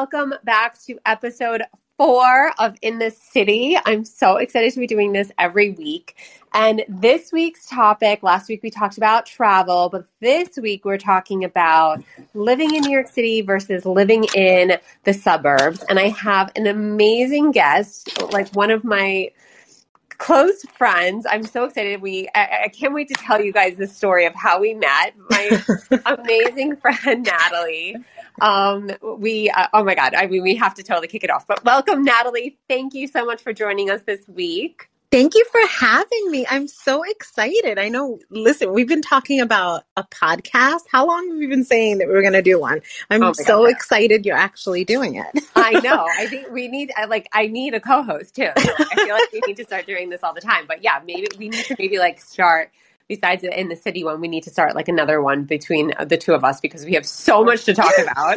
welcome back to episode four of In the City. I'm so excited to be doing this every week. And this week's topic, last week we talked about travel, but this week we're talking about living in New York City versus living in the suburbs. And I have an amazing guest, like one of my close friends. I'm so excited. We I, I, can't wait to tell you guys the story of how we met. My amazing friend Natalie. Um, we uh, oh my god, I mean we have to totally kick it off. But welcome Natalie. Thank you so much for joining us this week. Thank you for having me. I'm so excited. I know, listen, we've been talking about a podcast. How long have we been saying that we are going to do one? I'm oh so God. excited you're actually doing it. I know. I think we need, like, I need a co host too. I feel like we need to start doing this all the time. But yeah, maybe we need to maybe like start besides in the city one, we need to start like another one between the two of us because we have so much to talk about.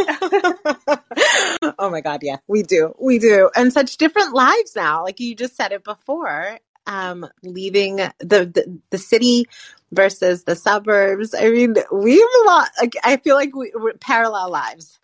oh my God. Yeah, we do. We do. And such different lives now. Like you just said it before, um, leaving the, the, the city versus the suburbs. I mean, we have a lot, like, I feel like we, we're parallel lives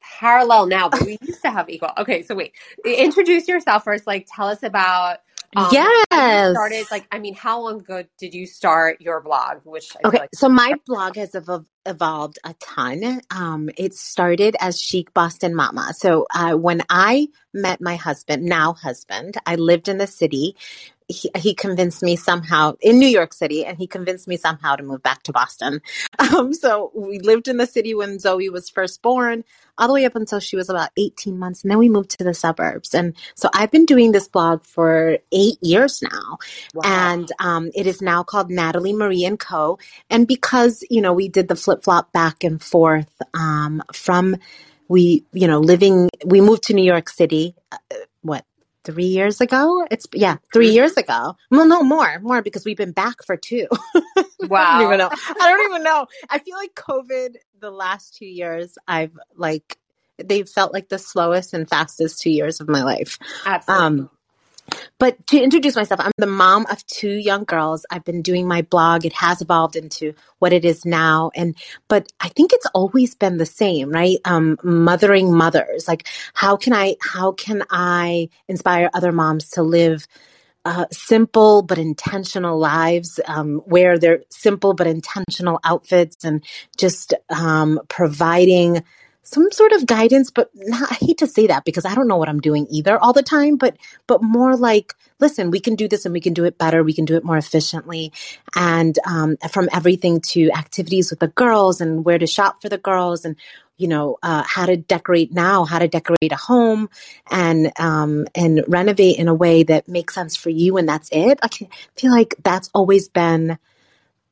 parallel now, but we used to have equal. Okay, so wait, introduce yourself first. Like, tell us about um, yes. Started like I mean, how long ago did you start your blog? Which I okay, like- so my blog has ev- evolved a ton. Um, it started as Chic Boston Mama. So uh, when I met my husband, now husband, I lived in the city he, he convinced me somehow in New York City, and he convinced me somehow to move back to Boston. Um, so we lived in the city when Zoe was first born, all the way up until she was about 18 months, and then we moved to the suburbs. And so I've been doing this blog for eight years now, wow. and um, it is now called Natalie Marie and Co. And because you know we did the flip flop back and forth um, from we you know living we moved to New York City. Uh, what three years ago. It's yeah, three years ago. Well, no more, more because we've been back for two. Wow. I don't even know. I don't even know. I feel like COVID the last two years, I've like they've felt like the slowest and fastest two years of my life. Absolutely. Um, but to introduce myself, I'm the mom of two young girls. I've been doing my blog. It has evolved into what it is now. And, but I think it's always been the same, right? Um, mothering mothers. Like, how can I, how can I inspire other moms to live uh, simple but intentional lives, um, where they're simple but intentional outfits and just um, providing some sort of guidance, but not, I hate to say that because I don't know what I'm doing either all the time, but, but more like, listen, we can do this and we can do it better. We can do it more efficiently. And, um, from everything to activities with the girls and where to shop for the girls and, you know, uh, how to decorate now, how to decorate a home and, um, and renovate in a way that makes sense for you. And that's it. I feel like that's always been,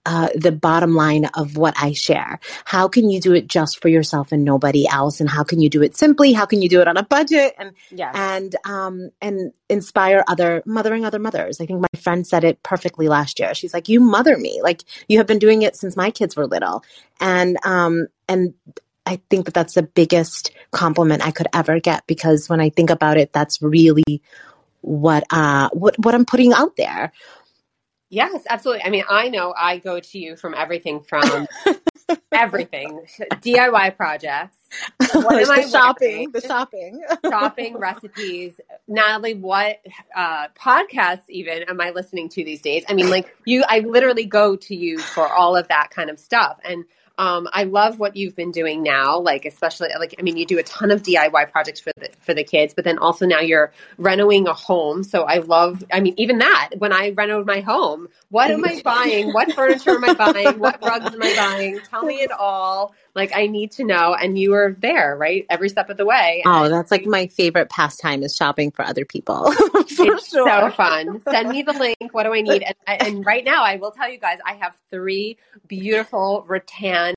uh, the bottom line of what I share. How can you do it just for yourself and nobody else? And how can you do it simply? How can you do it on a budget? And yes. and um and inspire other mothering other mothers. I think my friend said it perfectly last year. She's like, "You mother me. Like you have been doing it since my kids were little." And um and I think that that's the biggest compliment I could ever get because when I think about it, that's really what uh what what I'm putting out there. Yes, absolutely. I mean, I know I go to you from everything from everything DIY projects. What am the I shopping? The shopping, shopping recipes. Natalie, what uh, podcasts even am I listening to these days? I mean, like you, I literally go to you for all of that kind of stuff, and um, I love what you've been doing now, like especially like I mean, you do a ton of DIY projects for the for the kids, but then also now you're renovating a home. So I love, I mean, even that when I renovated my home, what am I buying? What furniture am I buying? What rugs am I buying? Tell me it all. Like I need to know. And you were there, right, every step of the way. Oh, that's like my favorite pastime is shopping for other people. for it's sure. so fun. Send me the link. What do I need? And, and right now, I will tell you guys, I have three beautiful rattan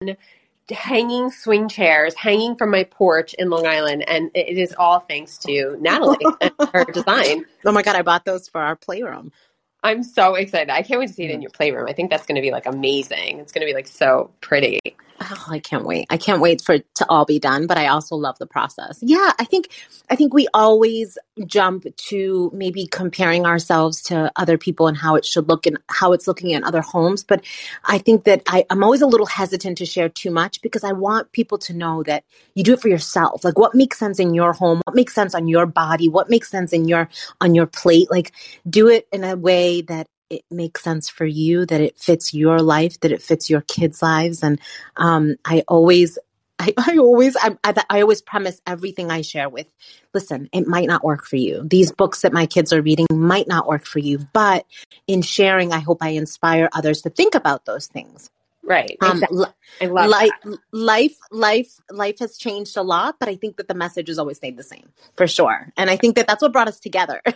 hanging swing chairs hanging from my porch in Long Island, and it is all thanks to Natalie and her design. Oh my god, I bought those for our playroom. I'm so excited. I can't wait to see it in your playroom. I think that's going to be like amazing. It's going to be like so pretty. Oh, I can't wait. I can't wait for it to all be done, but I also love the process. Yeah, I think I think we always jump to maybe comparing ourselves to other people and how it should look and how it's looking in other homes. But I think that I, I'm always a little hesitant to share too much because I want people to know that you do it for yourself. Like what makes sense in your home, what makes sense on your body, what makes sense in your on your plate. Like do it in a way that it makes sense for you, that it fits your life, that it fits your kids' lives. And um, I always, I, I always, I, I, I always premise everything I share with, listen, it might not work for you. These books that my kids are reading might not work for you, but in sharing, I hope I inspire others to think about those things. Right. Um, Exactly. I love life, that. life, life, life has changed a lot, but I think that the message has always stayed the same for sure. And I think that that's what brought us together.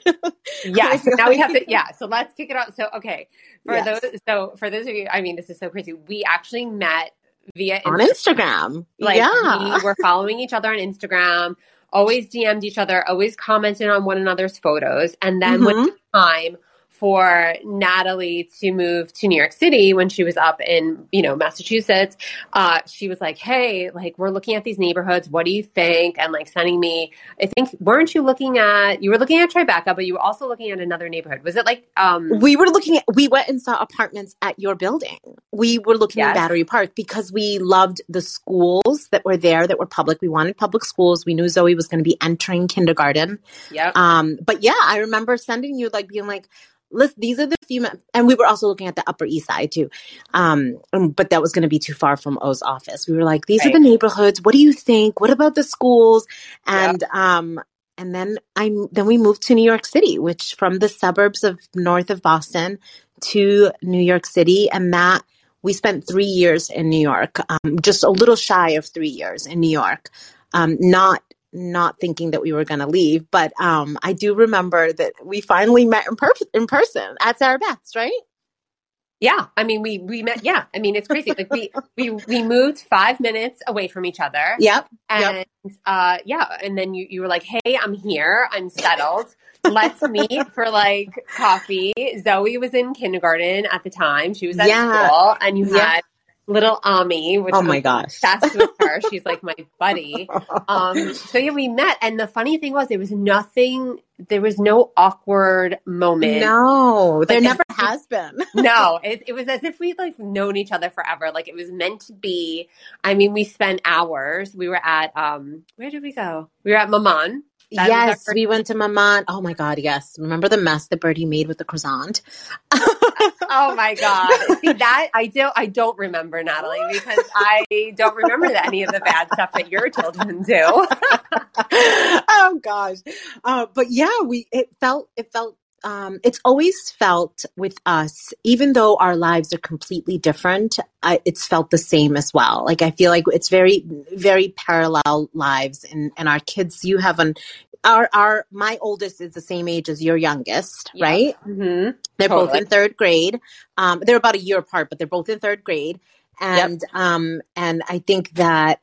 Yeah. So now we have to. Yeah. So let's kick it off. So okay, for Yes. those. So for those of you, I mean, this is so crazy. We actually met via on Instagram. Instagram. Like yeah. we were following each other on Instagram. Always DM'd each other. Always commented on one another's photos. And then when Mhm. it was time for Natalie to move to New York City when she was up in, you know, Massachusetts, uh, she was like, Hey, like, we're looking at these neighborhoods. What do you think? And like sending me, I think, weren't you looking at, you were looking at Tribeca, but you were also looking at another neighborhood. Was it like, um, we were looking at, we went and saw apartments at your building. We were looking Yes. at Battery Park because we loved the schools that were there that were public. We wanted public schools. We knew Zoe was going to be entering kindergarten. yep. Um, but yeah, I remember sending you like being like, listen, these are the few, and we were also looking at the Upper East Side too. Um, um, but that was going to be too far from O's office. We were like, these Right. are the neighborhoods. What do you think? What about the schools? And, um, and then I then we moved to New York City, which from the suburbs of north of Boston to New York City, and that we spent three years in New York, um, just a little shy of three years in New York. Um, not not thinking that we were going to leave, but um, I do remember that we finally met in, per- in person at Sarabeth's, right? Yeah, I mean, we we met. Yeah, I mean, it's crazy. Like we we we moved five minutes away from each other, Yep. and uh, yeah, and then you you were like, "Hey, I'm here. I'm settled. Let's meet for like coffee." Zoe was in kindergarten at the time. She was at Yeah. school, and you Yeah. had little Ami, which Oh I'm my gosh. obsessed with her. She's like my buddy. Um, so yeah, we met, and the funny thing was, there was nothing. There was no awkward moment. no, there never has been. no, it, it was as if we'd like known each other forever. Like it was meant to be. I mean, we spent hours. We were at um, where did we go? We were at Maman. That yes, we went to Maman. Oh my God, yes. Remember the mess that Birdie made with the croissant? Oh my god! See that I do. I don't remember Natalie because I don't remember that any of the bad stuff that your children do. oh gosh. Uh, but yeah, we it felt it felt um, it's always felt with us, even though our lives are completely different, I, it's felt the same as well. Like I feel like it's very, very parallel lives, and and our kids. You have an our our my oldest is the same age as your youngest, Yeah. right? hmm They're both in third grade. Um, they're about a year apart, but they're both in third grade. And um, and I think that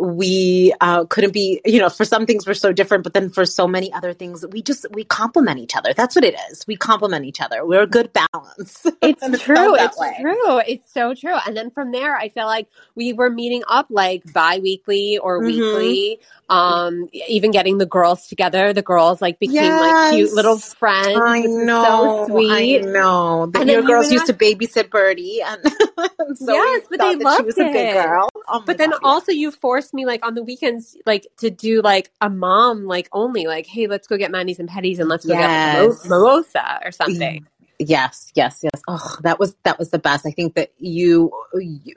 we uh, couldn't be, you know, for some things we're so different, but then for so many other things, we just we complement each other. That's what it is. We complement each other. We're a good balance. It's And true. It's way. true. It's so true. And then from there, I feel like we were meeting up like bi-weekly or Mhm. weekly. Um, even getting the girls together. The girls like became like cute little friends. I know. so sweet. I know. The, And your girls used to babysit Birdie, and, so Yes, but they that she loved was a good it. girl. Oh But then yeah. also you forced me like on the weekends like to do like a mom like only like hey let's go get manis and petties and let's go get Yes. mimo- mimosa or something. Yes, yes, yes. Oh, that was that was the best. I think that you, you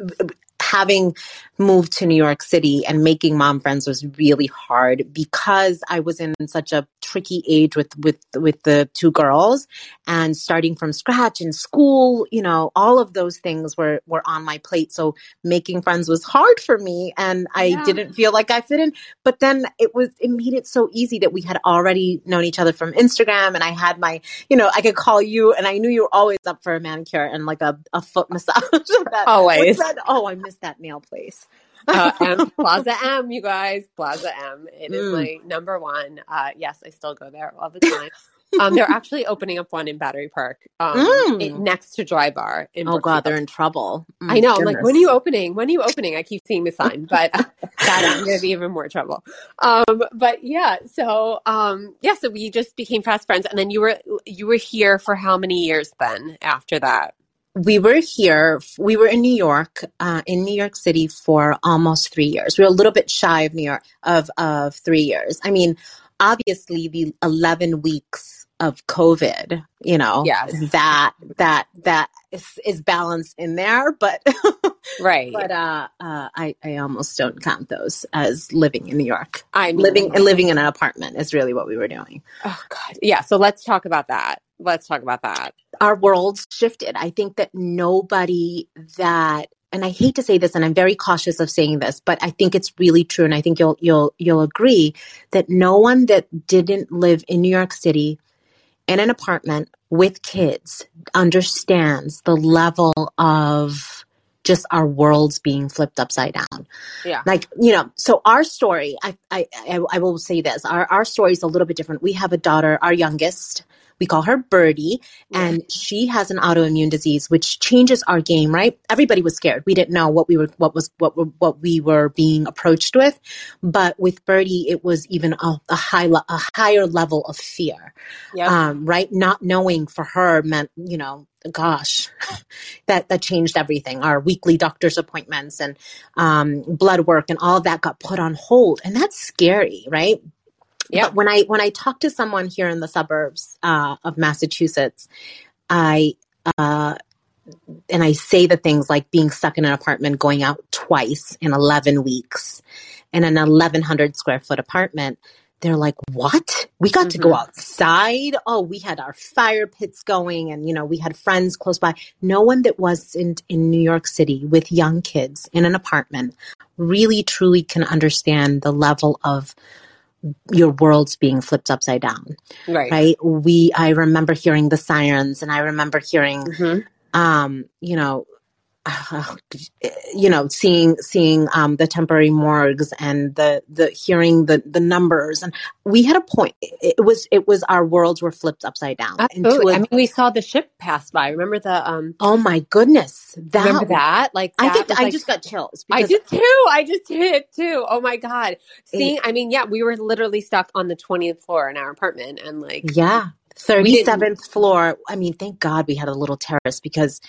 having moved to New York City and making mom friends was really hard because I was in such a tricky age with with with the two girls and starting from scratch in school, you know, all of those things were were on my plate. So making friends was hard for me and I Yeah. didn't feel like I fit in. But then it was it made it so easy that we had already known each other from Instagram and I had my you know, I could call you and I knew you were always up for a manicure and like a, a foot massage. that, Always. that? Oh, I missed that nail place. uh, M, Plaza M, you guys, Plaza M. It is Mm. my number one. Uh, yes, I still go there all the time. um, they're actually opening up one in Battery Park, um, Mm. it- next to Drybar. In Oh God, they're in trouble. Mm, I know. I'm like, when are you opening? When are you opening? I keep seeing the sign, but that I'm going to be even more trouble. Um, but yeah, so um, yeah, so we just became fast friends, and then you were you were here for how many years then after that? We were here we were in new york uh, in new york city for almost three years we were a little bit shy of new york of of three years i mean obviously the 11 weeks of covid you know Yes. that that that is, is balanced in there but Right. but uh, uh i i almost don't count those as living in new york I mean, living and living in an apartment is really what we were doing Oh God. Yeah. So let's talk about that. Let's talk about that. our worlds shifted. I think that nobody that and I hate to say this and I'm very cautious of saying this, but I think it's really true and I think you'll you'll you'll agree that no one that didn't live in New York City in an apartment with kids understands the level of just our worlds being flipped upside down. Yeah. like you know so our story I, I i will say this our our story is a little bit different. We have a daughter our youngest. We call her birdie. And she has an autoimmune disease which changes our game right? Everybody was scared. We didn't know what we were what was what what we were being approached with. But with birdie it was even a, a high a higher level of fear. Yep. um, right? Not knowing for her meant, you know, gosh, that that changed everything. Our weekly doctor's appointments and um, blood work and all of that got put on hold, and that's scary, right? Yeah. But when I when I talk to someone here in the suburbs uh, of Massachusetts, I uh, and I say the things like being stuck in an apartment, going out twice in eleven weeks, in an eleven hundred square foot apartment. They're like, "What? We got to go Mhm. outside? Oh, we had our fire pits going, and you know, we had friends close by. No one that wasn't in New York City with young kids in an apartment really, truly can understand the level of your worlds being flipped upside down." right. right we i remember hearing the sirens and i remember hearing Mhm. um you know you know seeing seeing um the temporary morgues and the the hearing the the numbers and we had a point it, was it was our worlds were flipped upside down into Absolutely. a- I mean, we saw the ship pass by. Remember the um? oh my goodness that, remember that? Like i think i like, just got chills I did too. I just did too. Oh my god! Seeing, I mean, yeah, we were literally stuck on the twentieth floor in our apartment, and like, Yeah. We 37th floor. I mean, thank God we had a little terrace because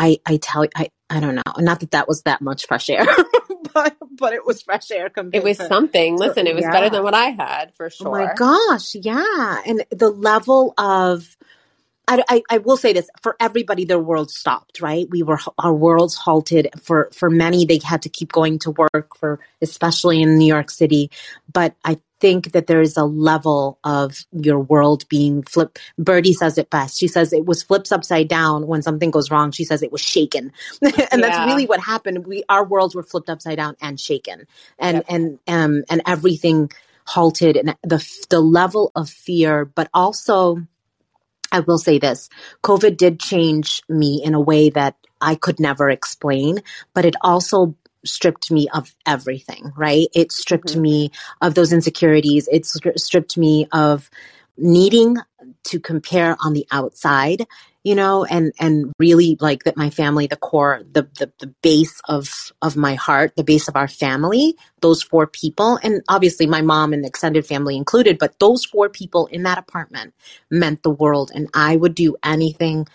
I, I tell you, I, I don't know. Not that that was that much fresh air, but, but it was fresh air compared it was to, something. Listen, it was yeah. better than what I had for sure. Oh my gosh. Yeah. And the level of, I, I, I will say this for everybody, their world stopped, right? We were, our worlds halted for, for many. They had to keep going to work for, especially in New York City. But I think that there is a level of your world being flipped. Birdie says it best. She says it was flips upside down when something goes wrong. She says it was shaken. and Yeah. that's really what happened. We, our worlds were flipped upside down and shaken and, Yep. and, um, and everything halted and the, the level of fear, but also, I will say this COVID did change me in a way that I could never explain, but it also stripped me of everything, right? It stripped Mhm. me of those insecurities. It stri- stripped me of needing to compare on the outside, you know, and, and really like that my family, the core, the, the, the base of, of my heart, the base of our family, those four people, and obviously my mom and extended family included, but those four people in that apartment meant the world. And I would do anything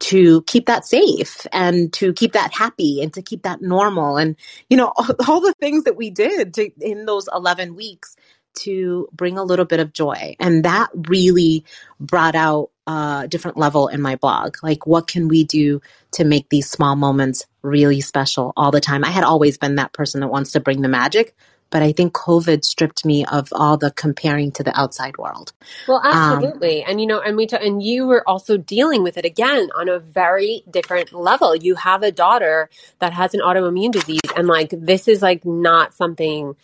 to keep that safe and to keep that happy and to keep that normal. And, you know, all, all the things that we did to, in those 11 weeks to bring a little bit of joy. And that really brought out a different level in my blog. Like, what can we do to make these small moments really special all the time? I had always been that person that wants to bring the magic, but I think COVID stripped me of all the comparing to the outside world. Well, Um, absolutely, and you know, and we t- and you were also dealing with it again on a very different level. You have a daughter that has an autoimmune disease, and like this is like not something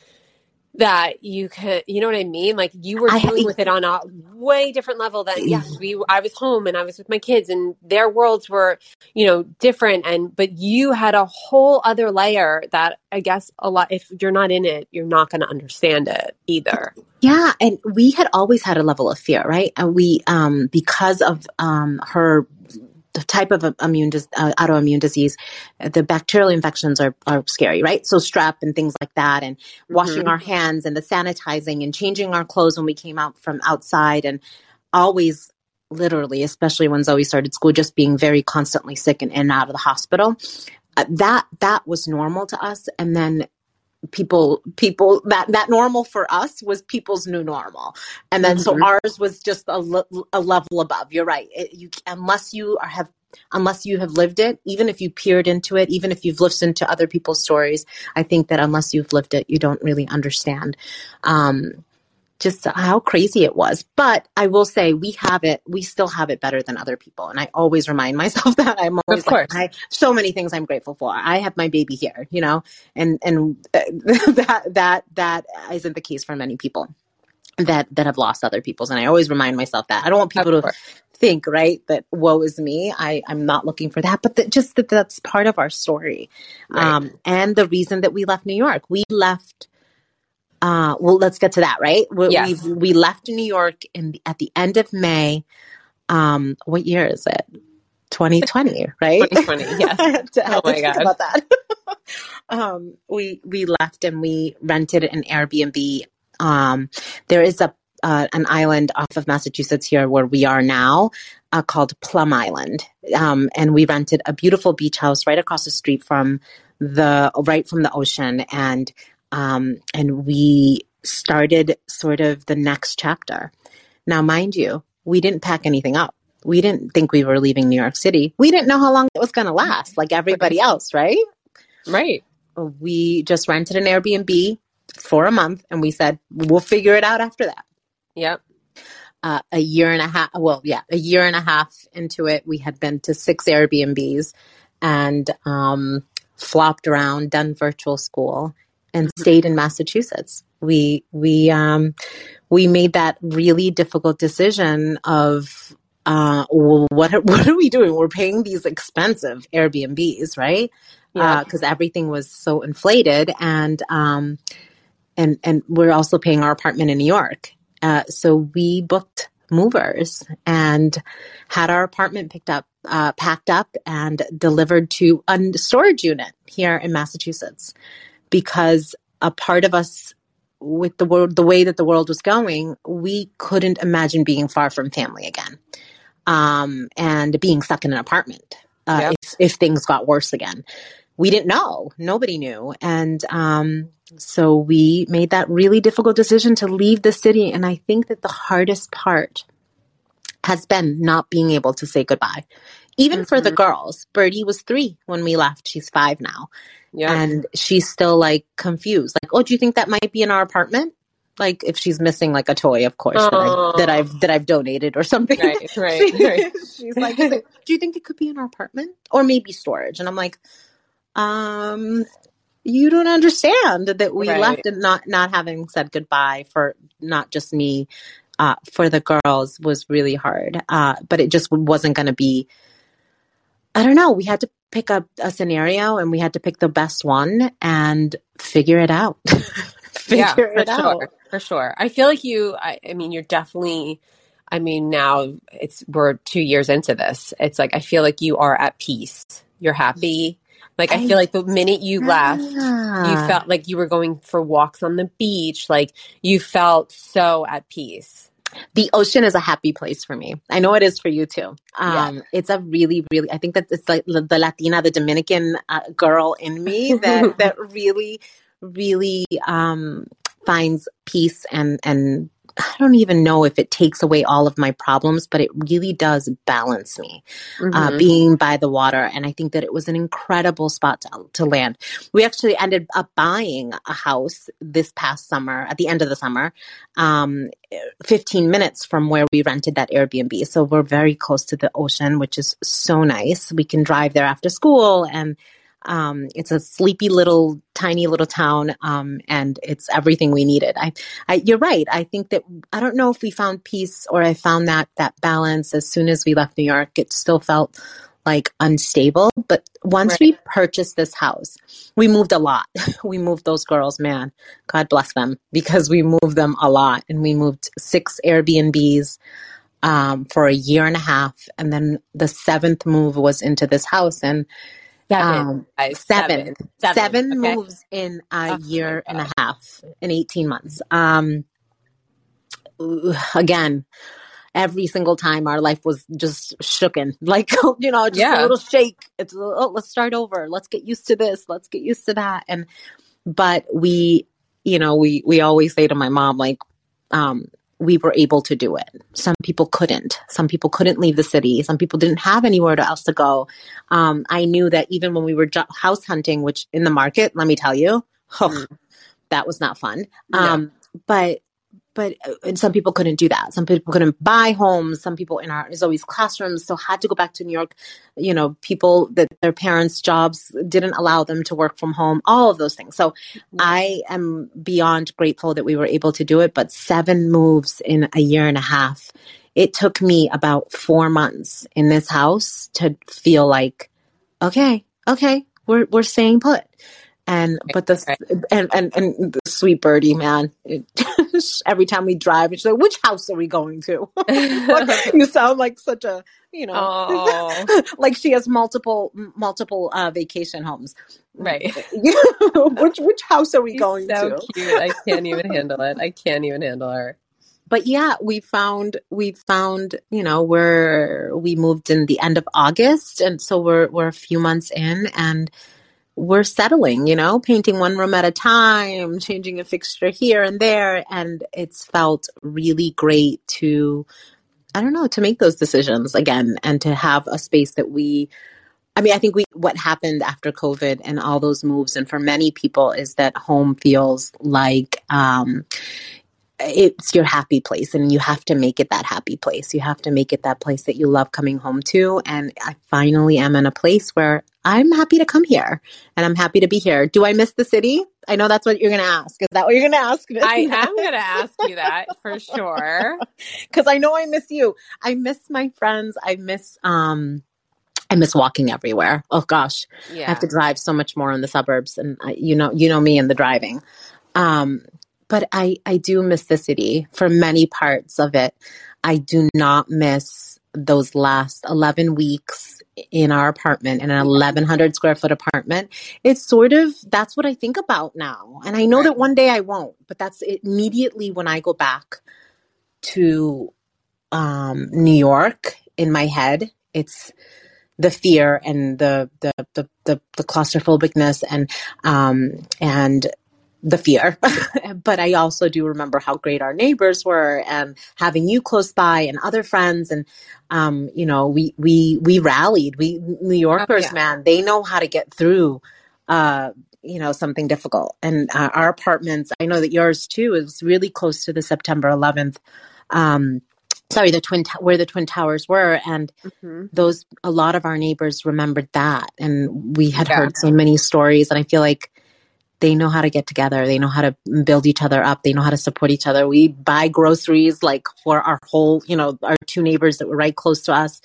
that you could you know what i mean? Like you were dealing with it on a way different level than yes we i was home and i was with my kids and their worlds were you know different and but you had a whole other layer that i guess a lot if you're not in it you're not going to understand it either. Yeah, and we had always had a level of fear, right? And we, um, because of um, her type of immune uh, autoimmune disease, the bacterial infections are are scary, right? So strep and things like that, and washing Mhm. our hands and the sanitizing and changing our clothes when we came out from outside, and always literally, especially when Zoe started school, just being very constantly sick and in and out of the hospital. Uh, that that was normal to us, and then people people that that normal for us was people's new normal. And then so Mhm. ours was just a, le- a level above. You're right. It, you unless you are, have unless you have lived it even if you peered into it even if you've listened to other people's stories i think that unless you've lived it you don't really understand um just how crazy it was. But i will say we have it we still have it better than other people. And i always remind myself that i'm always like, course. I, so many things i'm grateful for. I have my baby here you know? And and uh, that that that isn't the case for many people that that have lost other people's. And i always remind myself that. I don't want people to think right that woe is me. I i'm not looking for that. But that just that that's part of our story Right. um and the reason that we left new york. We left uh well let's get to that right we, Yes. we, we left new york in the, at the end of may um what year is it 2020 right 2020 yes Oh my God. about that. um, we we left and we rented an Airbnb. Um, there is a uh, an island off of Massachusetts here where we are now uh, called Plum Island, um, and we rented a beautiful beach house right across the street from the right from the ocean, and um, and we started sort of the next chapter. Now, mind you, we didn't pack anything up. We didn't think we were leaving New York City. We didn't know how long it was going to last, like everybody else, right? right We just rented an Airbnb for a month and we said, we'll figure it out after that. yep Uh, a year and a half, well, yeah, a year and a half into it, we had been to six Airbnbs and um, flopped around, done virtual school, and stayed in Massachusetts. We we um, we made that really difficult decision of uh, what are, what are we doing? We're paying these expensive Airbnbs, right? yeah Because everything was so inflated, and um, and and we're also paying our apartment in New York. Uh, so we booked movers and had our apartment picked up, uh, packed up, and delivered to a storage unit here in Massachusetts because a part of us with the world the way that the world was going we couldn't imagine being far from family again. Um, and being stuck in an apartment uh, Yep. if, if things got worse again. We didn't know. Nobody knew. And um, so we made that really difficult decision to leave the city. And i think that the hardest part has been not being able to say goodbye even for the Mhm. girls birdie was three when we left. She's five now. Yeah. And she's still like confused. Like oh do you think that might be in our apartment? Like if she's missing like a toy of course that, I, that i've that i've donated or something. Right right She- right she's like, "Is it- do you think it could be in our apartment? Or maybe storage. And i'm like um you don't understand that we Right. left and not not having said goodbye for not just me uh, for the girls was really hard. Uh, but it just wasn't going to be i don't know we had to pick up a scenario and we had to pick the best one and figure it out figure yeah, for it out sure, for sure. I feel like you. I, I mean, you're definitely. I mean, now it's we're two years into this. It's like I feel like you are at peace. You're happy. Like I, I- feel like the minute you left, you Ah. felt like you were going for walks on the beach. Like you felt so at peace. The ocean is a happy place for me. I know it is for you too. Um, It's a really, really. I think that it's like the the Latina, the Dominican uh, girl in me that that really, really um, finds peace and and I don't even know if it takes away all of my problems, but it really does balance me uh, Mhm. being by the water. And I think that it was an incredible spot to, to land. We actually ended up buying a house this past summer, at the end of the summer, um, 15 minutes from where we rented that Airbnb. So we're very close to the ocean, which is so nice. We can drive there after school and Um, it's a sleepy little, tiny little town, um, and it's everything we needed. I, I, you're right. I think that I don't know if we found peace or I found that that balance as soon as we left New York. It still felt like unstable. But once right. we purchased this house, we moved a lot. we moved those girls, man. God bless them because we moved them a lot, and we moved six Airbnbs um, for a year and a half. And then the seventh move was into this house. And seven, um, seven, seven, okay. moves in a oh, year and a half, in 18 months. Um, again, every single time our life was just shooken, like, you know, just yeah. a little shake. It's, oh, let's start over. Let's get used to this. Let's get used to that. And, but we, you know, we, we always say to my mom, like, um, we were able to do it. Some people couldn't. Some people couldn't leave the city. Some people didn't have anywhere else to go. Um, I knew that even when we were house hunting, which in the market, let me tell you, oh, mm. that was not fun. Um, but but uh, and some people couldn't do that. Some people couldn't buy homes. Some people in our always classrooms so had to go back to New York. You know, people that their parents' jobs didn't allow them to work from home. All of those things. So mm-hmm. I am beyond grateful that we were able to do it. But seven moves in a year and a half. It took me about four months in this house to feel like, okay, okay, we're we're staying put. And but the and and and the sweet birdie man, it, every time we drive, And she's like, which house are we going to? you sound like such a you know, like she has multiple multiple uh, vacation homes. Right. which which house are we She's going so to? Cute. I can't even handle it. I can't even handle her but yeah, we found we found you know we're we moved in the end of August, and so we're we're a few months in, and we're settling, you know, painting one room at a time, changing a fixture here and there. And it's felt really great to, I don't know, to make those decisions again and to have a space that we, I mean, I think we, what happened after COVID and all those moves, and for many people, is that home feels like, um, it's your happy place and you have to make it that happy place. You have to make it that place that you love coming home to. And I finally am in a place where I'm happy to come here and I'm happy to be here. Do I miss the city? I know that's what you're going to ask. Is that what you're going to ask? Me? I am going to ask you that for sure. Cause I know I miss you. I miss my friends. I miss, um, I miss walking everywhere. Oh gosh, yeah. I have to drive so much more in the suburbs, and I, you know, you know me and the driving. Um, but I, I do miss the city for many parts of it. I do not miss those last 11 weeks in our apartment in an 1100 square foot apartment. It's sort of that's what i think about now. And i know that one day i won't but that's immediately when i go back to um, new york in my head it's the fear and the the the the, the claustrophobicness and um and the fear, but I also do remember how great our neighbors were and having you close by and other friends. And, um, you know, we, we, we rallied, we New Yorkers, oh, yeah. man, they know how to get through, uh, you know, something difficult. And uh, our apartments, I know that yours too is really close to the September 11th, um, sorry, the twin, where the twin towers were. And mm-hmm. those, a lot of our neighbors remembered that. And we had yeah. heard so many stories. And I feel like, they know how to get together. They know how to build each other up. They know how to support each other. We buy groceries like for our whole, you know, our two neighbors that were right close to us.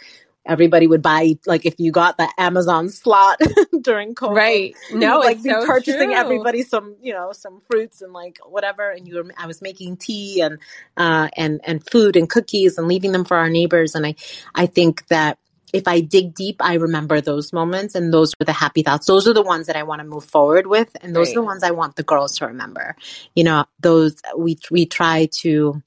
Everybody would buy like if you got the Amazon slot during COVID, right? No, like be so purchasing true. everybody some, you know, some fruits and like whatever. And you were, I was making tea and uh, and and food and cookies and leaving them for our neighbors. And I, I think that if I dig deep, I remember those moments and those are the happy thoughts. Those are the ones that I want to move forward with. And those right. are the ones I want the girls to remember. You know, those we, we try to,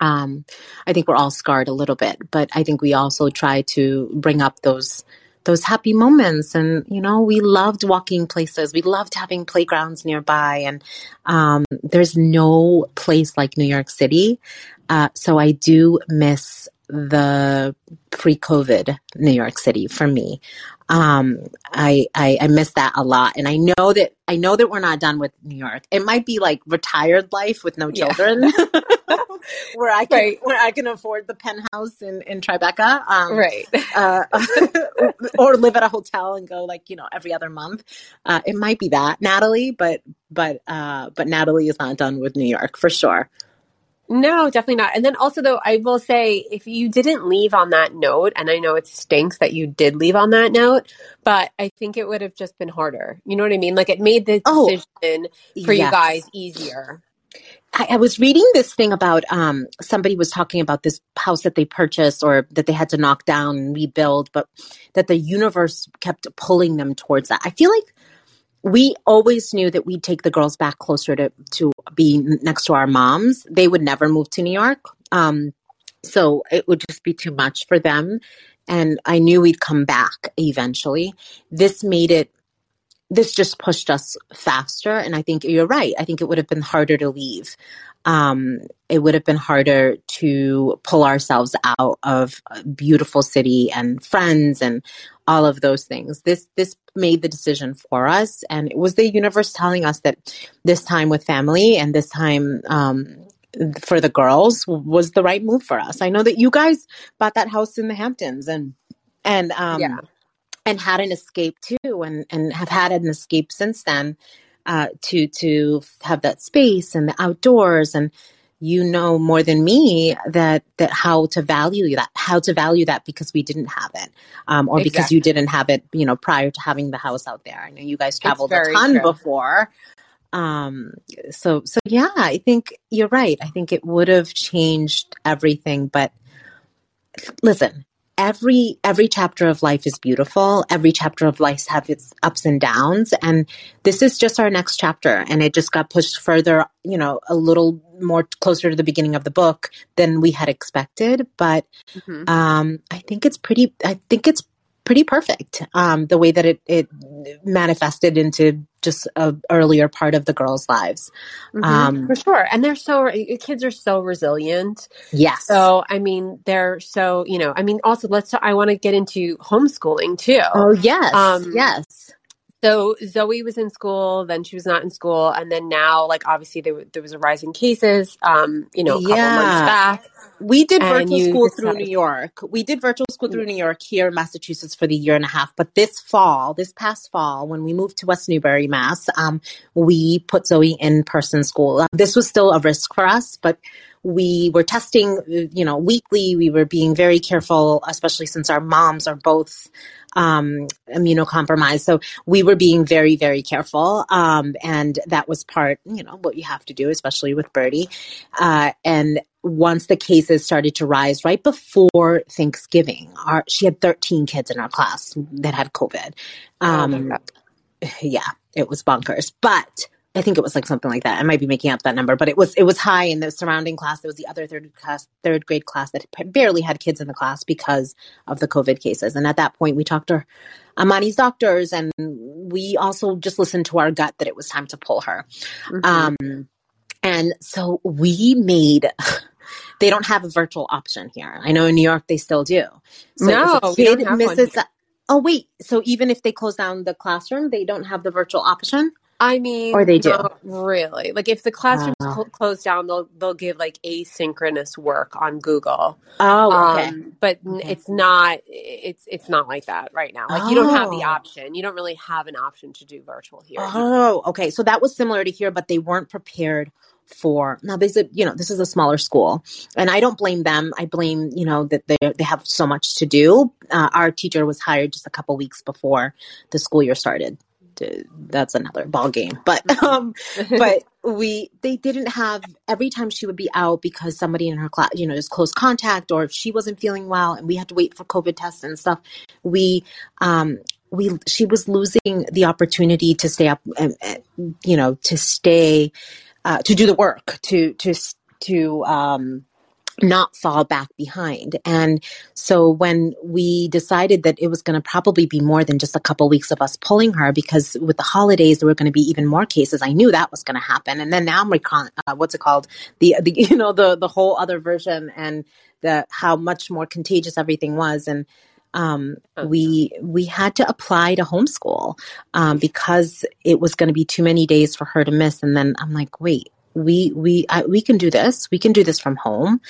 um, I think we're all scarred a little bit, but I think we also try to bring up those, those happy moments. And, you know, we loved walking places. We loved having playgrounds nearby. And, um, there's no place like New York City. Uh, so I do miss the pre-COVID New York City for me. Um, I, I, I miss that a lot. And I know that, I know that we're not done with New York. It might be like retired life with no children yeah. where I can, right. where I can afford the penthouse in, in Tribeca. Um, right. Uh, or live at a hotel and go like, you know, every other month. Uh, it might be that Natalie, but, but, uh, but Natalie is not done with New York for sure. No, definitely not. And then also, though, I will say if you didn't leave on that note, and I know it stinks that you did leave on that note, but I think it would have just been harder. You know what I mean? Like it made the oh, decision oh, for yes. you guys easier. I, I, was reading this thing about um, somebody was talking about this house that they purchased or that they had to knock down and rebuild, but that the universe kept pulling them towards that. I feel like we always knew that we'd take the girls back closer to to be next to our moms. They would never move to New York. Um, so it would just be too much for them. And I knew we'd come back eventually. This made it, this just pushed us faster. And I think you're right. I think it would have been harder to leave. Um, it would have been harder to pull ourselves out of a beautiful city and friends and all of those things. This this made the decision for us, and it was the universe telling us that this time with family and this time um, for the girls was the right move for us. I know that you guys bought that house in the Hamptons, and and um, yeah. and had an escape too, and and have had an escape since then. Uh, to to have that space and the outdoors and you know more than me that that how to value that how to value that because we didn't have it um, or exactly. because you didn't have it you know prior to having the house out there i know you guys traveled a ton true. before um so so yeah i think you're right i think it would have changed everything but listen every every chapter of life is beautiful. Every chapter of life has its ups and downs. And this is just our next chapter. And it just got pushed further you know a little more closer to the beginning of the book than we had expected. But mm-hmm. um i think it's pretty i think it's pretty perfect um the way that it it manifested into just a earlier part of the girls' lives. Mm-hmm, um, for sure. And they're so, kids are so resilient. Yes. So, I mean, they're so, you know, I mean, also let's, I want to get into homeschooling too. Oh, yes. Um, yes. So Zoe was in school, then she was not in school, and then now, like obviously there, there was a rise in cases. Um, you know, a couple yeah. months back. We did virtual school decided- through New York. We did virtual school through New York here in Massachusetts for the year and a half. But this fall, this past fall, when we moved to West Newbury, Mass, um, we put Zoe in person school. Um, this was still a risk for us, but we were testing, you know, weekly. We were being very careful, especially since our moms are both um, immunocompromised. So we were being very, very careful. Um, and that was part, you know, what you have to do, especially with Birdie. Uh, and once the cases started to rise right before Thanksgiving, our, she had 13 kids in our class that had COVID. Oh um, oh yeah, it was bonkers. But I think it was like something like that. I might be making up that number, but it was it was high in the surrounding class. There was the other third class, third grade class that barely had kids in the class because of the COVID cases. And at that point, we talked to Amani's doctors, and we also just listened to our gut that it was time to pull her. Mm-hmm. Um, and so we made. They don't have a virtual option here. I know in New York they still do. So no, if a kid misses. Oh wait, so even if they close down the classroom, they don't have the virtual option. I mean, or they do really. Like if the classroom's uh, cl- closed down, they'll they'll give like asynchronous work on Google. Oh, okay. Um, but okay. it's not it's it's not like that right now. Like oh. you don't have the oh. option. You don't really have an option to do virtual here. Oh, okay. So that was similar to here, but they weren't prepared for now there's a you know this is a smaller school and i don't blame them i blame you know that they they have so much to do uh, our teacher was hired just a couple weeks before the school year started that's another ball game. But um, but we they didn't have every time she would be out because somebody in her class, you know, just close contact, or if she wasn't feeling well, and we had to wait for COVID tests and stuff. We um we she was losing the opportunity to stay up, and, you know, to stay uh, to do the work to to to um not fall back behind. And so when we decided that it was going to probably be more than just a couple weeks of us pulling her, because with the holidays there were going to be even more cases, I knew that was going to happen. And then now I'm recon- uh, what's it called the the you know the the whole other version and the how much more contagious everything was and um, we we had to apply to homeschool um, because it was going to be too many days for her to miss. And then I'm like, wait, we we I, we can do this. We can do this from home.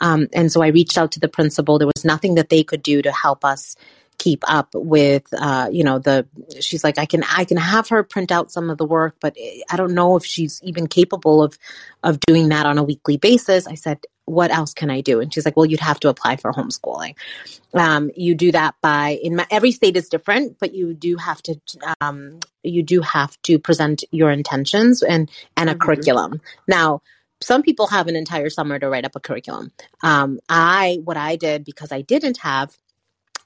Um, and so I reached out to the principal. There was nothing that they could do to help us keep up with uh, you know the she's like i can i can have her print out some of the work but i don't know if she's even capable of of doing that on a weekly basis i said what else can i do? And she's like well you'd have to apply for homeschooling. Um, you do that by in my, every state is different but you do have to um, you do have to present your intentions and and a mm-hmm. curriculum. Now some people have an entire summer to write up a curriculum. Um, i what i did because i didn't have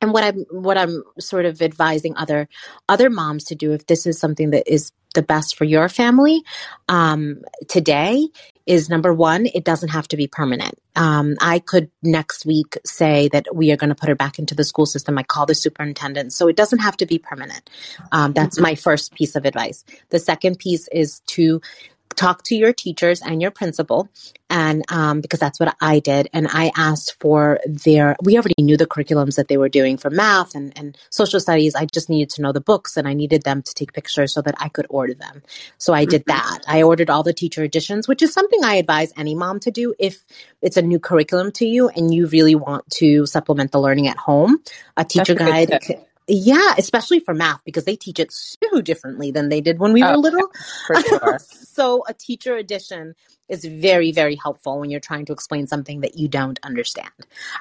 and what i'm what i'm sort of advising other other moms to do if this is something that is the best for your family um, today is number one it doesn't have to be permanent. Um, i could next week say that we are going to put her back into the school system. I call the superintendent. So it doesn't have to be permanent. Um, that's my first piece of advice. The second piece is to talk to your teachers and your principal and um, because that's what i did and i asked for their we already knew the curriculums that they were doing for math and, and social studies. I just needed to know the books and i needed them to take pictures so that i could order them. So i did mm-hmm. that. I ordered all the teacher editions which is something i advise any mom to do if it's a new curriculum to you and you really want to supplement the learning at home. A teacher guide yeah, especially for math because they teach it so differently than they did when we were oh, little. Yeah, sure. so a teacher edition is very, very helpful when you're trying to explain something that you don't understand.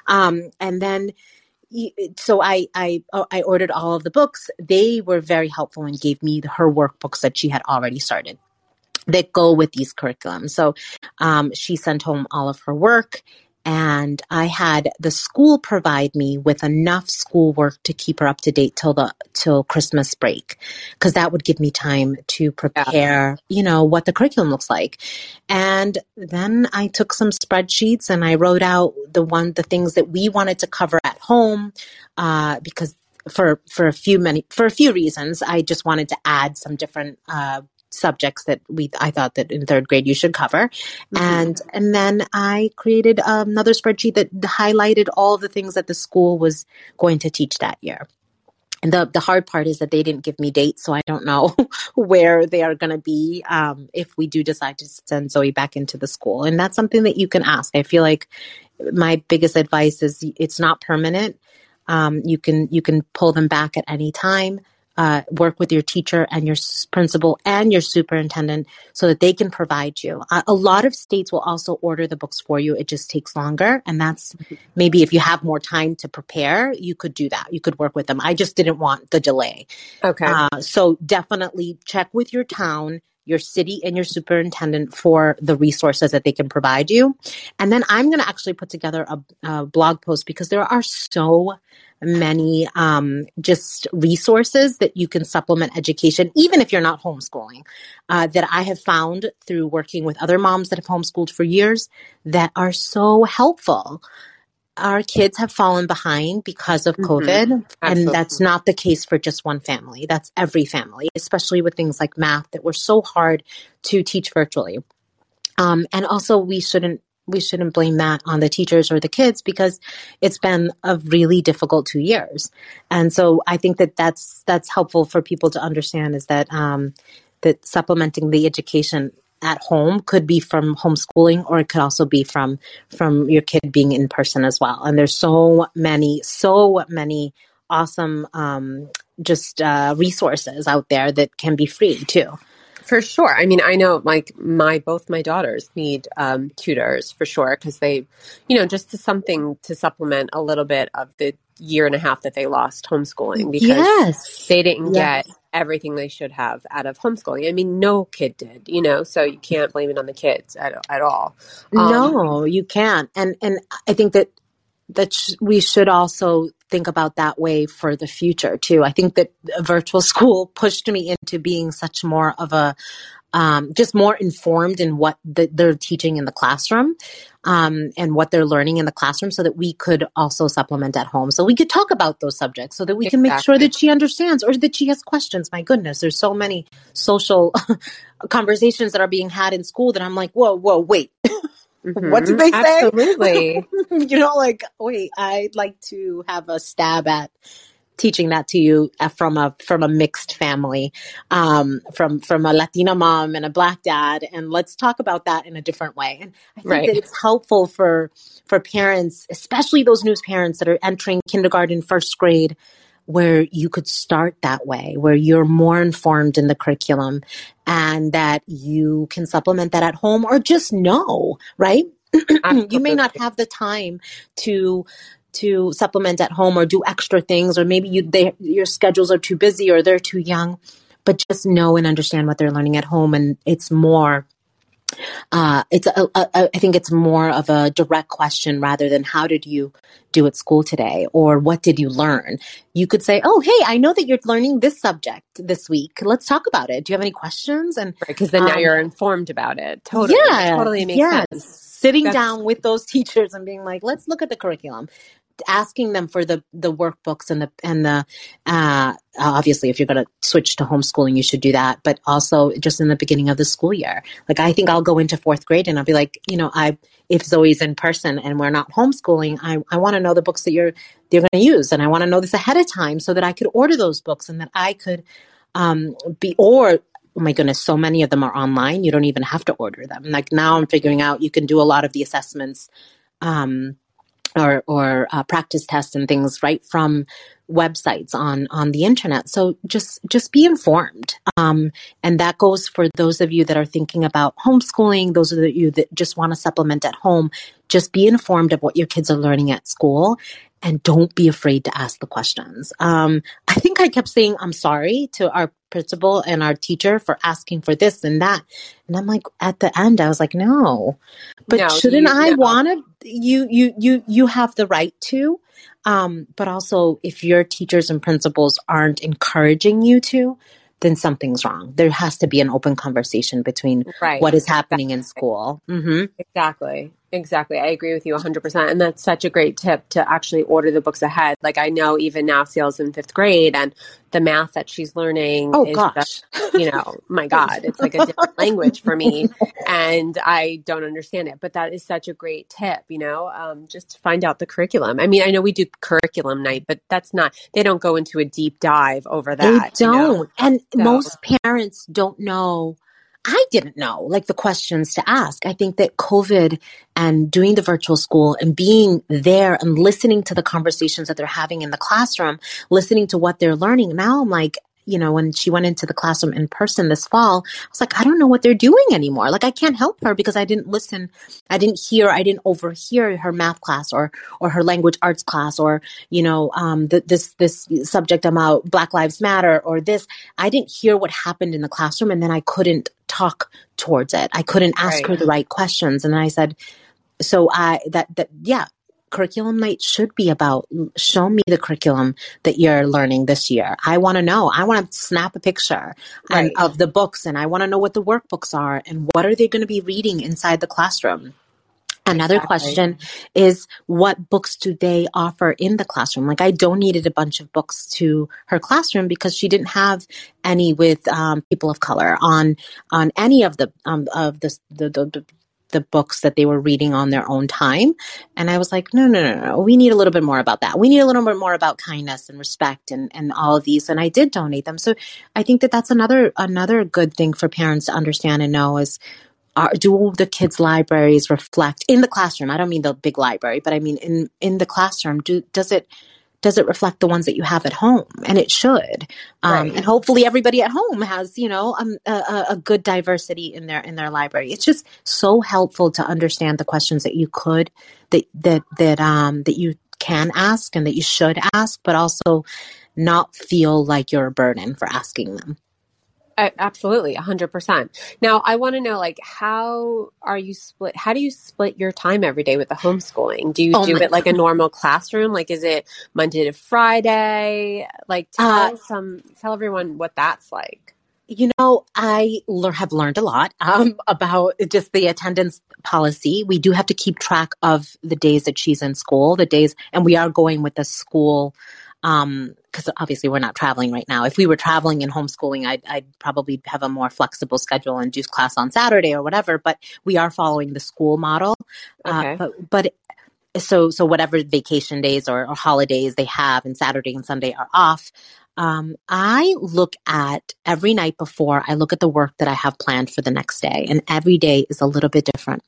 Um, and then so I, I oh, I ordered all of the books. They were very helpful and gave me her workbooks that she had already started that go with these curriculums. So um, she sent home all of her work and I had the school provide me with enough schoolwork to keep her up to date till the till Christmas break because that would give me time to prepare, yeah. you know, what the curriculum looks like. And then I took some spreadsheets and I wrote out the one the things that we wanted to cover at home uh, because for for a few many for a few reasons I just wanted to add some different uh, subjects that we I thought that in third grade you should cover. Mm-hmm. And and then I created another spreadsheet that highlighted all the things that the school was going to teach that year. And the, the hard part is that they didn't give me dates, so I don't know where they are going to be um, if we do decide to send Zoe back into the school. And that's something that you can ask. I feel like my biggest advice is it's not permanent. Um, you can you can pull them back at any time uh, work with your teacher and your principal and your superintendent so that they can provide you. Uh, a lot of states will also order the books for you. It just takes longer. And that's maybe if you have more time to prepare, you could do that. You could work with them. I just didn't want the delay. Okay. Uh, so definitely check with your town your city and your superintendent for the resources that they can provide you. And then I'm going to actually put together a, a, blog post because there are so many um, just resources that you can supplement education, even if you're not homeschooling, uh, that I have found through working with other moms that have homeschooled for years that are so helpful. Our kids have fallen behind because of mm-hmm. COVID, and that's not the case for just one family. That's every family, especially with things like math that were so hard to teach virtually. Um, and also, we shouldn't we shouldn't blame that on the teachers or the kids because it's been a really difficult two years. And so I think that that's that's helpful for people to understand is that um, that supplementing the education at home could be from homeschooling or it could also be from from your kid being in person as well. And there's so many so many awesome um, just uh, resources out there that can be free too. For sure. I mean, I know like my both my daughters need um, tutors for sure because they, you know, just to something to supplement a little bit of the year and a half that they lost homeschooling because yes. they didn't yes. get everything they should have out of homeschooling. I mean, no kid did, you know, so you can't blame it on the kids at, at all. Um, no, you can't. And and I think that that sh- we should also think about that way for the future too. I think that virtual school pushed me into being such more of a um, just more informed in what the, they're teaching in the classroom um, and what they're learning in the classroom so that we could also supplement at home. So we could talk about those subjects so that we can make sure that she understands or that she has questions. My goodness, there's so many social conversations that are being had in school that I'm like, whoa, whoa, wait. Mm-hmm. What did they say? Absolutely. you know, like, wait, I'd like to have a stab at teaching that to you uh, from a from a mixed family, um, from from a Latina mom and a black dad, and let's talk about that in a different way. And I think right. that it's helpful for for parents, especially those new parents that are entering kindergarten, first grade, where you could start that way, where you're more informed in the curriculum, and that you can supplement that at home, or just know, right? you may not have the time to to supplement at home or do extra things or maybe you they your schedules are too busy or they're too young but just know and understand what they're learning at home and it's more uh, it's a, a, a, I think it's more of a direct question rather than how did you do at school today or what did you learn? You could say, "Oh, hey, I know that you're learning this subject this week. Let's talk about it. Do you have any questions?" And because right, then um, now you're informed about it. Totally, yeah, totally makes yes. sense. Sitting That's, down with those teachers and being like, "Let's look at the curriculum asking them for the the workbooks and the and the uh, obviously if you're going to switch to homeschooling you should do that but also just in the beginning of the school year like i think i'll go into fourth grade and i'll be like you know i if zoe's in person and we're not homeschooling i, I want to know the books that you're you're going to use and i want to know this ahead of time so that i could order those books and that i could um, be or oh my goodness, so many of them are online. You don't even have to order them. Like now I'm figuring out you can do a lot of the assessments um, or or uh, practice tests and things right from websites on on the internet. So just just be informed. Um, and that goes for those of you that are thinking about homeschooling those of you that just want to supplement at home just be informed of what your kids are learning at school and don't be afraid to ask the questions. Um, I think I kept saying I'm sorry to our principal and our teacher for asking for this and that. And I'm like, at the end, I was like, no, but no, shouldn't you, I no. want to? You, you, you, you have the right to. Um, but also if your teachers and principals aren't encouraging you to, then something's wrong. There has to be an open conversation between right. what is happening exactly. in school. Mm-hmm. Exactly. Exactly. I agree with you 100%. And that's such a great tip to actually order the books ahead. Like I know even now Ciel's in fifth grade and the math that she's learning oh, gosh. Just, you know, my God, it's like a different language for me and I don't understand it. But that is such a great tip, you know, um, just to find out the curriculum. I mean, I know we do curriculum night, but that's not, they don't go into a deep dive over that. They don't. You know? And so. most parents don't know I didn't know, like the questions to ask. I think that COVID and doing the virtual school and being there and listening to the conversations that they're having in the classroom, listening to what they're learning. Now I'm like, you know, when she went into the classroom in person this fall, I was like, I don't know what they're doing anymore. Like I can't help her because I didn't listen. I didn't hear, I didn't overhear her math class or, or her language arts class or, you know, um, the, this, this subject about Black Lives Matter or this. I didn't hear what happened in the classroom and then I couldn't talk towards it. I couldn't ask right. her the right questions. And then I said, so I, that, that, yeah, curriculum night should be about show me the curriculum that you're learning this year. I want to know. I want to snap a picture right. and, of the books and I want to know what the workbooks are and what are they going to be reading inside the classroom. Another exactly. question is what books do they offer in the classroom? Like I donated a bunch of books to her classroom because she didn't have any with um, people of color on on any of the um, of the, the, the the books that they were reading on their own time. And I was like, no, no, no, no. We need a little bit more about that. We need a little bit more about kindness and respect and, and all of these. And I did donate them. So I think that that's another, another good thing for parents to understand and know is, are, do the kids' libraries reflect in the classroom? I don't mean the big library, but I mean in, in the classroom, do, does it, does it reflect the ones that you have at home? And it should. Um, right. And hopefully everybody at home has, you know, um, a, a, good diversity in their in their library. It's just so helpful to understand the questions that you could that that that um that you can ask and that you should ask, but also not feel like you're a burden for asking them absolutely, hundred percent. Now, I want to know, like, how are you split? How do you split your time every day with the homeschooling? Do you oh do it like a normal classroom? Like, is it Monday to Friday? Like, tell uh, some, tell everyone what that's like. You know, I le- have learned a lot um, about just the attendance policy. We do have to keep track of the days that she's in school, the days, and we are going with the school um because obviously we're not traveling right now if we were traveling and homeschooling I'd, I'd probably have a more flexible schedule and do class on saturday or whatever but we are following the school model uh, Okay. uh, but but so so whatever vacation days or, or, holidays they have and saturday and sunday are off um, i look at every night before i look at the work that i have planned for the next day and every day is a little bit different.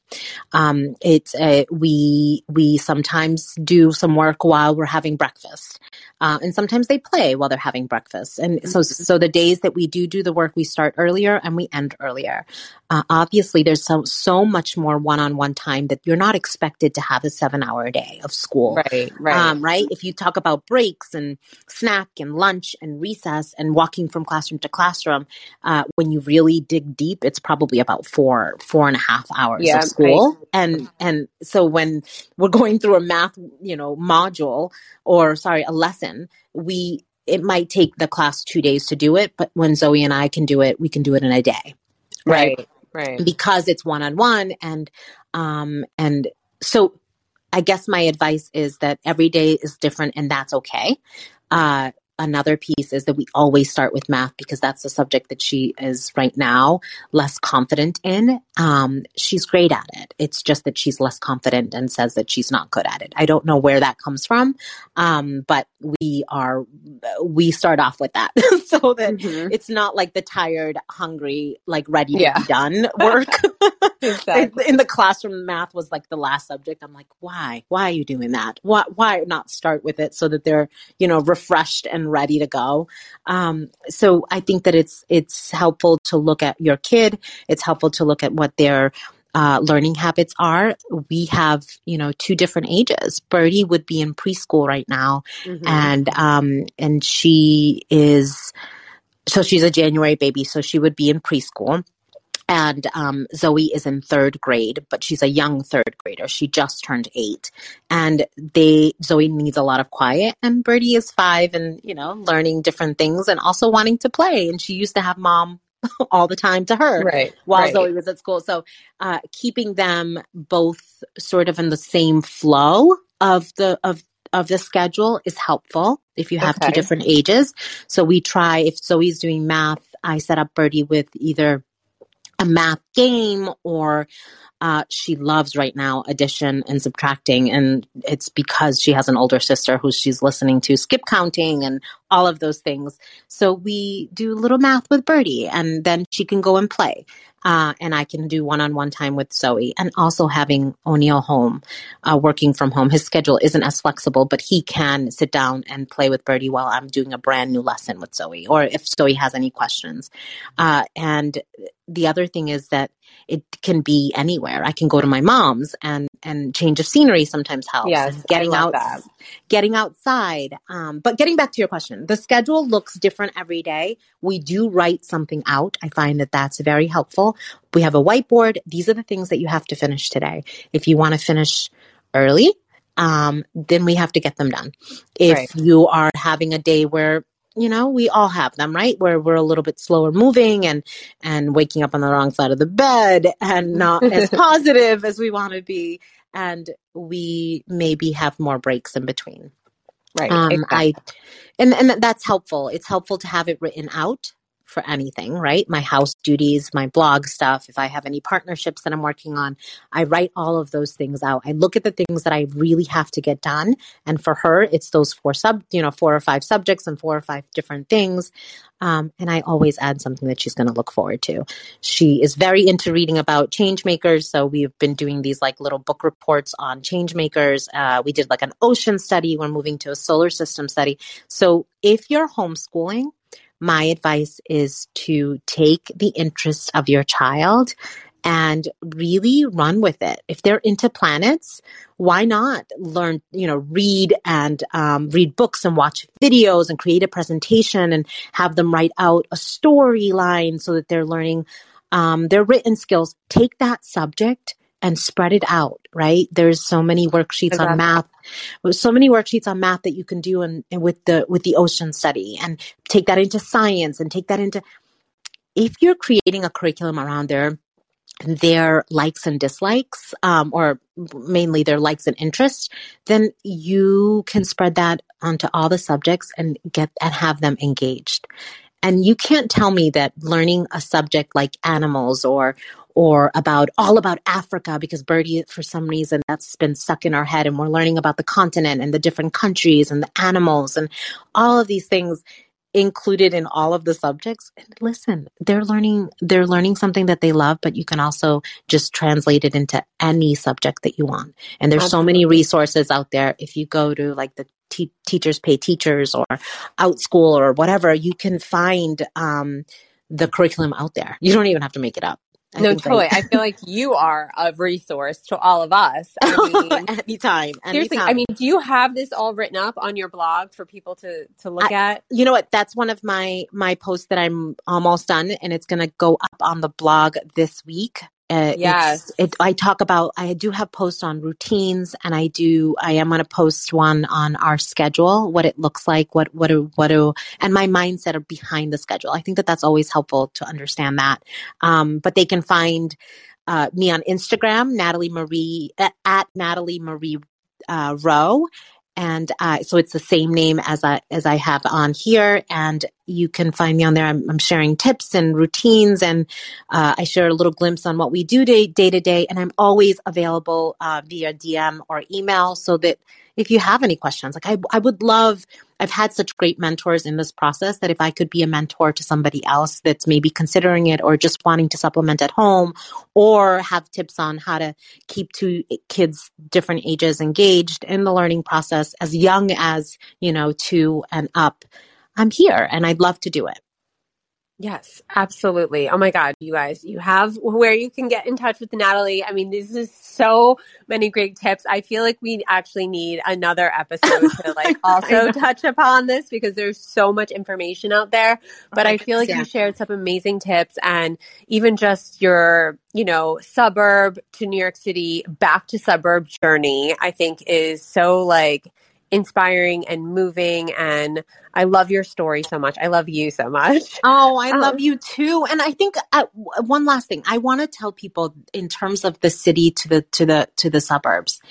Um, it's uh, we we sometimes do some work while we're having breakfast uh, and sometimes they play while they're having breakfast. And so Mm-hmm. so the days that we do do the work we start earlier and we end earlier. Uh, obviously there's so so much more one-on-one time that you're not expected to have a seven hour day of school. Right, right. um, right? If you talk about breaks and snack and lunch and recess and walking from classroom to classroom uh, when you really dig deep it's probably about four four and a half hours Yeah, of school. and and so when we're going through a math you know module or sorry a lesson we it might take the class two days to do it but when zoe and i can do it we can do it in a day right, right. because it's one-on-one and um and so i guess my advice is that every day is different and that's okay. Uh another piece is that we always start with math because that's the subject that she is right now less confident in um she's great at it it's just that she's less confident and says that she's not good at it i don't know where that comes from um but we are we start off with that so that Mhm. it's not like the tired, hungry, like ready to Yeah. be done work. Exactly. in the classroom, math was like the last subject. I'm like, why? Why are you doing that? Why? Why not start with it so that they're you know refreshed and ready to go? Um, so I think that it's it's helpful to look at your kid. It's helpful to look at what their uh, learning habits are. We have, you know, two different ages. Birdie would be in preschool right now, Mhm. and um, and she is so she's a January baby, so she would be in preschool. And um, Zoe is in third grade, but she's a young third grader. She just turned eight, and they Zoe needs a lot of quiet, and Birdie is five, and you know, learning different things, and also wanting to play. And she used to have mom all the time to her right. while right. Zoe was at school. So uh, keeping them both sort of in the same flow of the of of the schedule is helpful if you have two different ages. So we try if Zoe's doing math, I set up Birdie with either a math game or uh, she loves right now addition and subtracting and it's because she has an older sister who she's listening to skip counting and all of those things. So we do a little math with birdie and then she can go and play uh, and i can do one-on-one time with zoe. And also having o'neill home uh, working from home. His schedule isn't as flexible but he can sit down and play with birdie while i'm doing a brand new lesson with zoe or if zoe has any questions. Uh, and the other thing is that it can be anywhere. I can go to my mom's and and change of scenery sometimes helps. Yes, And getting out, that. getting outside. Um, but getting back to your question, the schedule looks different every day. We do write something out. I find that that's very helpful. We have a whiteboard. These are the things that you have to finish today. If you want to finish early, um, then we have to get them done. If Right. you are having a day where you know we all have them right where we're a little bit slower moving and and waking up on the wrong side of the bed and not as positive as we want to be and we maybe have more breaks in between Right. um exactly. i and and that's helpful it's helpful to have it written out for anything right? My house duties my blog stuff if i have any partnerships that i'm working on i write all of those things out. I look at the things that i really have to get done. And for her it's those four sub you know four or five subjects and four or five different things. Um, and i always add something that she's going to look forward to. She is very into reading about change makers. So we've been doing these like little book reports on change makers. Uh, we did like an ocean study. We're moving to a solar system study. So if you're homeschooling my advice is to take the interests of your child and really run with it. If they're into planets, why not learn, you know, read and um, read books and watch videos and create a presentation and have them write out a storyline so that they're learning um, their written skills. Take that subject and spread it out, right? There's so many worksheets Exactly. on math so many worksheets on math that you can do and with the with the ocean study and take that into science and take that into if you're creating a curriculum around their their likes and dislikes, um, or mainly their likes and interests, then you can spread that onto all the subjects and get and have them engaged. And you can't tell me that learning a subject like animals or or about all about Africa because Birdie, for some reason, that's been stuck in our head, and we're learning about the continent and the different countries and the animals and all of these things included in all of the subjects. And listen they're learning they're learning something that they love but you can also just translate it into any subject that you want. And there's Absolutely. so many resources out there. If you go to like the te- teachers pay teachers or outschool or whatever you can find um, the curriculum out there. You don't even have to make it up I no, oh, totally. I feel like you are a resource to all of us. I mean, anytime, Seriously. I mean, do you have this all written up on your blog for people to to look I, at? You know what? That's one of my my posts that I'm almost done, and it's going to go up on the blog this week. Uh, yes. It, I talk about, I do have posts on routines and I do, I am going to post one on our schedule, what it looks like, what, what, do, what, do, and my mindset are behind the schedule. I think that that's always helpful to understand that. Um, but they can find, uh, me on Instagram, Natalie Marie, at, at Natalie Marie, uh, Rowe and uh, so it's the same name as I as I have on here, and you can find me on there. I'm, I'm sharing tips and routines, and uh, I share a little glimpse on what we do day day to day. And I'm always available uh, via DM or email, so that if you have any questions, like I I would love I've had such great mentors in this process that if I could be a mentor to somebody else that's maybe considering it or just wanting to supplement at home or have tips on how to keep two kids different ages engaged in the learning process as young as, you know, two and up, I'm here and I'd love to do it. Yes, absolutely. Oh my God, you guys, you have where you can get in touch with Natalie. I mean, this is so many great tips. I feel like we actually need another episode to like also touch upon this because there's so much information out there. But I feel like yeah. you shared some amazing tips and even just your, you know, suburb to New York City, back to suburb journey, I think is so like inspiring and moving and I love your story so much. I love you so much. Oh, I um, love you too. And I think uh, one last thing I want to tell people in terms of the city to the to the to the suburbs.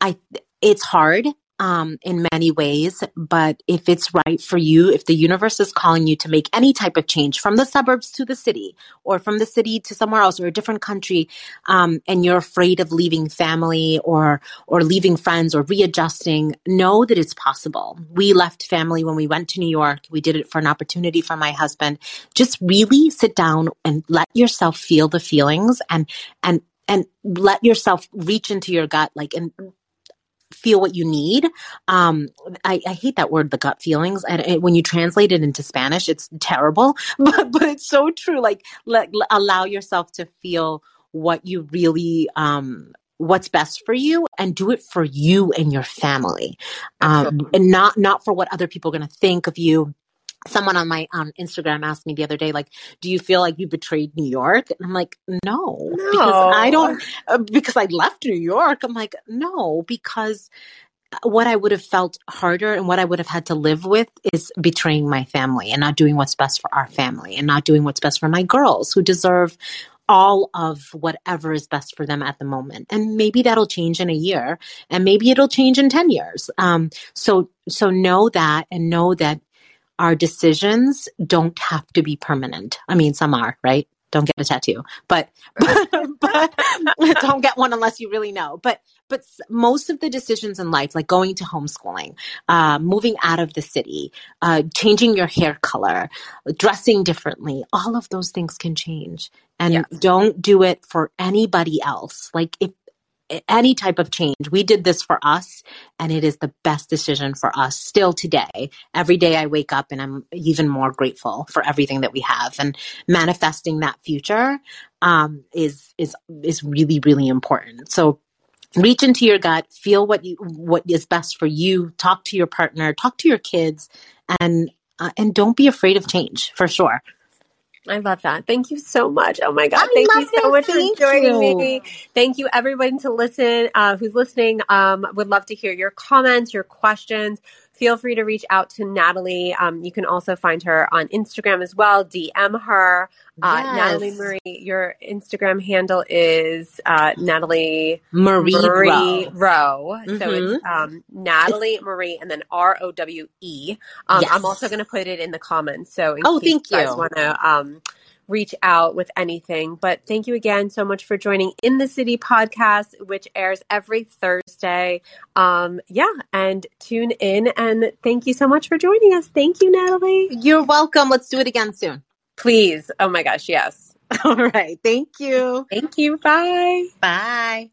I it's hard um, in many ways. But if it's right for you, if the universe is calling you to make any type of change from the suburbs to the city or from the city to somewhere else or a different country, um, and you're afraid of leaving family or, or leaving friends or readjusting, know that it's possible. We left family when we went to New York. We did it for an opportunity for my husband. Just really sit down and let yourself feel the feelings and, and, and let yourself reach into your gut, like, and feel what you need. Um, I, I, hate that word, the gut feelings. And it, when you translate it into Spanish, it's terrible, but, but it's so true. Like, let, allow yourself to feel what you really, um, what's best for you and do it for you and your family. Um, and not, not for what other people are going to think of you someone on my on Instagram asked me the other day, like, do you feel like you betrayed New York? And I'm like, no, no. because I don't, uh, because I left New York. I'm like, no, because what I would have felt harder and what I would have had to live with is betraying my family and not doing what's best for our family and not doing what's best for my girls who deserve all of whatever is best for them at the moment. And maybe that'll change in a year and maybe it'll change in 10 years. Um, so, so know that and know that our decisions don't have to be permanent. I mean, some are, right? Don't get a tattoo, but, but, but don't get one unless you really know. But, but most of the decisions in life, like going to homeschooling, uh, moving out of the city, uh, changing your hair color, dressing differently, all of those things can change. And yes. don't do it for anybody else. Like if any type of change. We did this for us and it is the best decision for us still today. Every day I wake up and I'm even more grateful for everything that we have and manifesting that future um, is is is really really important. So reach into your gut, feel what you what is best for you, talk to your partner, talk to your kids and uh, and don't be afraid of change for sure. I love that. Thank you so much. Oh my God. I Thank you so much Thank for joining you. me. Thank you everyone to listen, uh, who's listening. Um, would love to hear your comments, your questions. Feel free to reach out to Natalie. Um, you can also find her on Instagram as well. DM her. Uh, Yes. Natalie Marie, your Instagram handle is uh, Natalie Marie, Marie Rowe. Rowe. So Mhm. it's um, Natalie Marie and then R O W E. Um, Yes. I'm also going to put it in the comments. So Oh, thank you guys want to um, reach out with anything. But thank you again so much for joining In the City podcast, which airs every Thursday. Um, yeah, and tune in. And thank you so much for joining us. Thank you, Natalie. You're welcome. Let's do it again soon. Please. Oh my gosh, yes. All right. Thank you. Thank you. Bye. Bye.